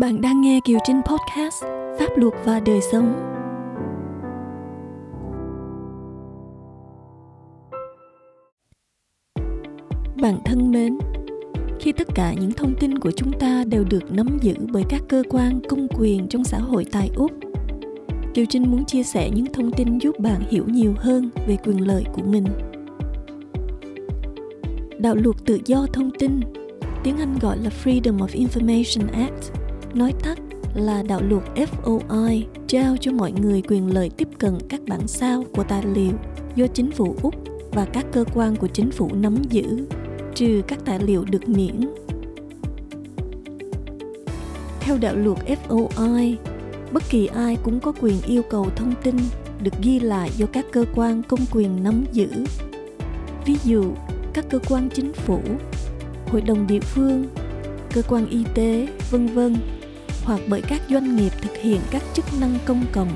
Bạn đang nghe Kiều Trinh Podcast Pháp luật và đời sống. Bạn thân mến, khi tất cả những thông tin của chúng ta đều được nắm giữ bởi các cơ quan công quyền trong xã hội tại Úc, Kiều Trinh muốn chia sẻ những thông tin giúp bạn hiểu nhiều hơn về quyền lợi của mình. Đạo luật tự do thông tin, tiếng Anh gọi là Freedom of Information Act, nói tắt là đạo luật FOI trao cho mọi người quyền lợi tiếp cận các bản sao của tài liệu do chính phủ Úc và các cơ quan của chính phủ nắm giữ, trừ các tài liệu được miễn. Theo đạo luật FOI, bất kỳ ai cũng có quyền yêu cầu thông tin được ghi lại do các cơ quan công quyền nắm giữ. Ví dụ, các cơ quan chính phủ, hội đồng địa phương, cơ quan y tế, vân vân hoặc bởi các doanh nghiệp thực hiện các chức năng công cộng.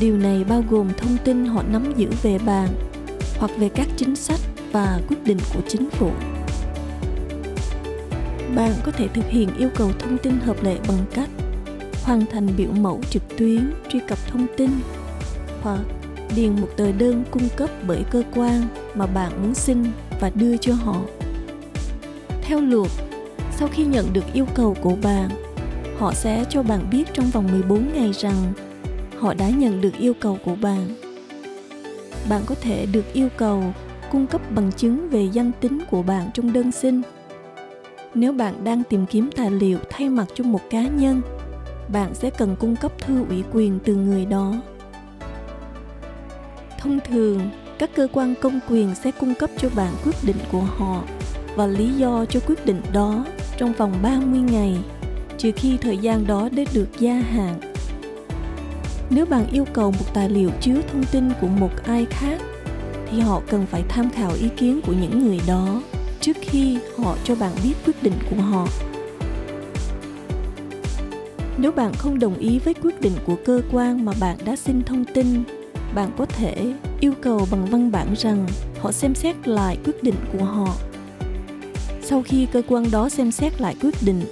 Điều này bao gồm thông tin họ nắm giữ về bạn hoặc về các chính sách và quyết định của chính phủ. Bạn có thể thực hiện yêu cầu thông tin hợp lệ bằng cách hoàn thành biểu mẫu trực tuyến, truy cập thông tin hoặc điền một tờ đơn cung cấp bởi cơ quan mà bạn muốn xin và đưa cho họ. Theo luật, sau khi nhận được yêu cầu của bạn họ sẽ cho bạn biết trong vòng 14 ngày rằng họ đã nhận được yêu cầu của bạn. Bạn có thể được yêu cầu cung cấp bằng chứng về danh tính của bạn trong đơn xin. Nếu bạn đang tìm kiếm tài liệu thay mặt cho một cá nhân, bạn sẽ cần cung cấp thư ủy quyền từ người đó. Thông thường, các cơ quan công quyền sẽ cung cấp cho bạn quyết định của họ và lý do cho quyết định đó trong vòng 30 ngày trừ khi thời gian đó đã được gia hạn. Nếu bạn yêu cầu một tài liệu chứa thông tin của một ai khác, thì họ cần phải tham khảo ý kiến của những người đó trước khi họ cho bạn biết quyết định của họ. Nếu bạn không đồng ý với quyết định của cơ quan mà bạn đã xin thông tin, bạn có thể yêu cầu bằng văn bản rằng họ xem xét lại quyết định của họ. Sau khi cơ quan đó xem xét lại quyết định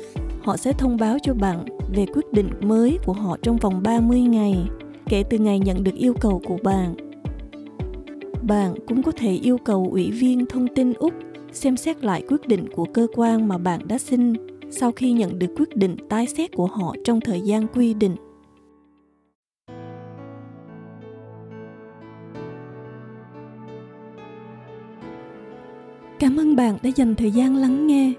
họ sẽ thông báo cho bạn về quyết định mới của họ trong vòng 30 ngày kể từ ngày nhận được yêu cầu của bạn. Bạn cũng có thể yêu cầu ủy viên thông tin Úc xem xét lại quyết định của cơ quan mà bạn đã xin sau khi nhận được quyết định tái xét của họ trong thời gian quy định. Cảm ơn bạn đã dành thời gian lắng nghe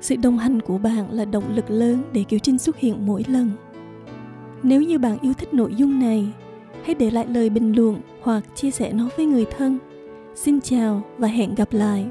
sự đồng hành của bạn là động lực lớn để Kiều Trinh xuất hiện mỗi lần. Nếu như bạn yêu thích nội dung này, hãy để lại lời bình luận hoặc chia sẻ nó với người thân. Xin chào và hẹn gặp lại.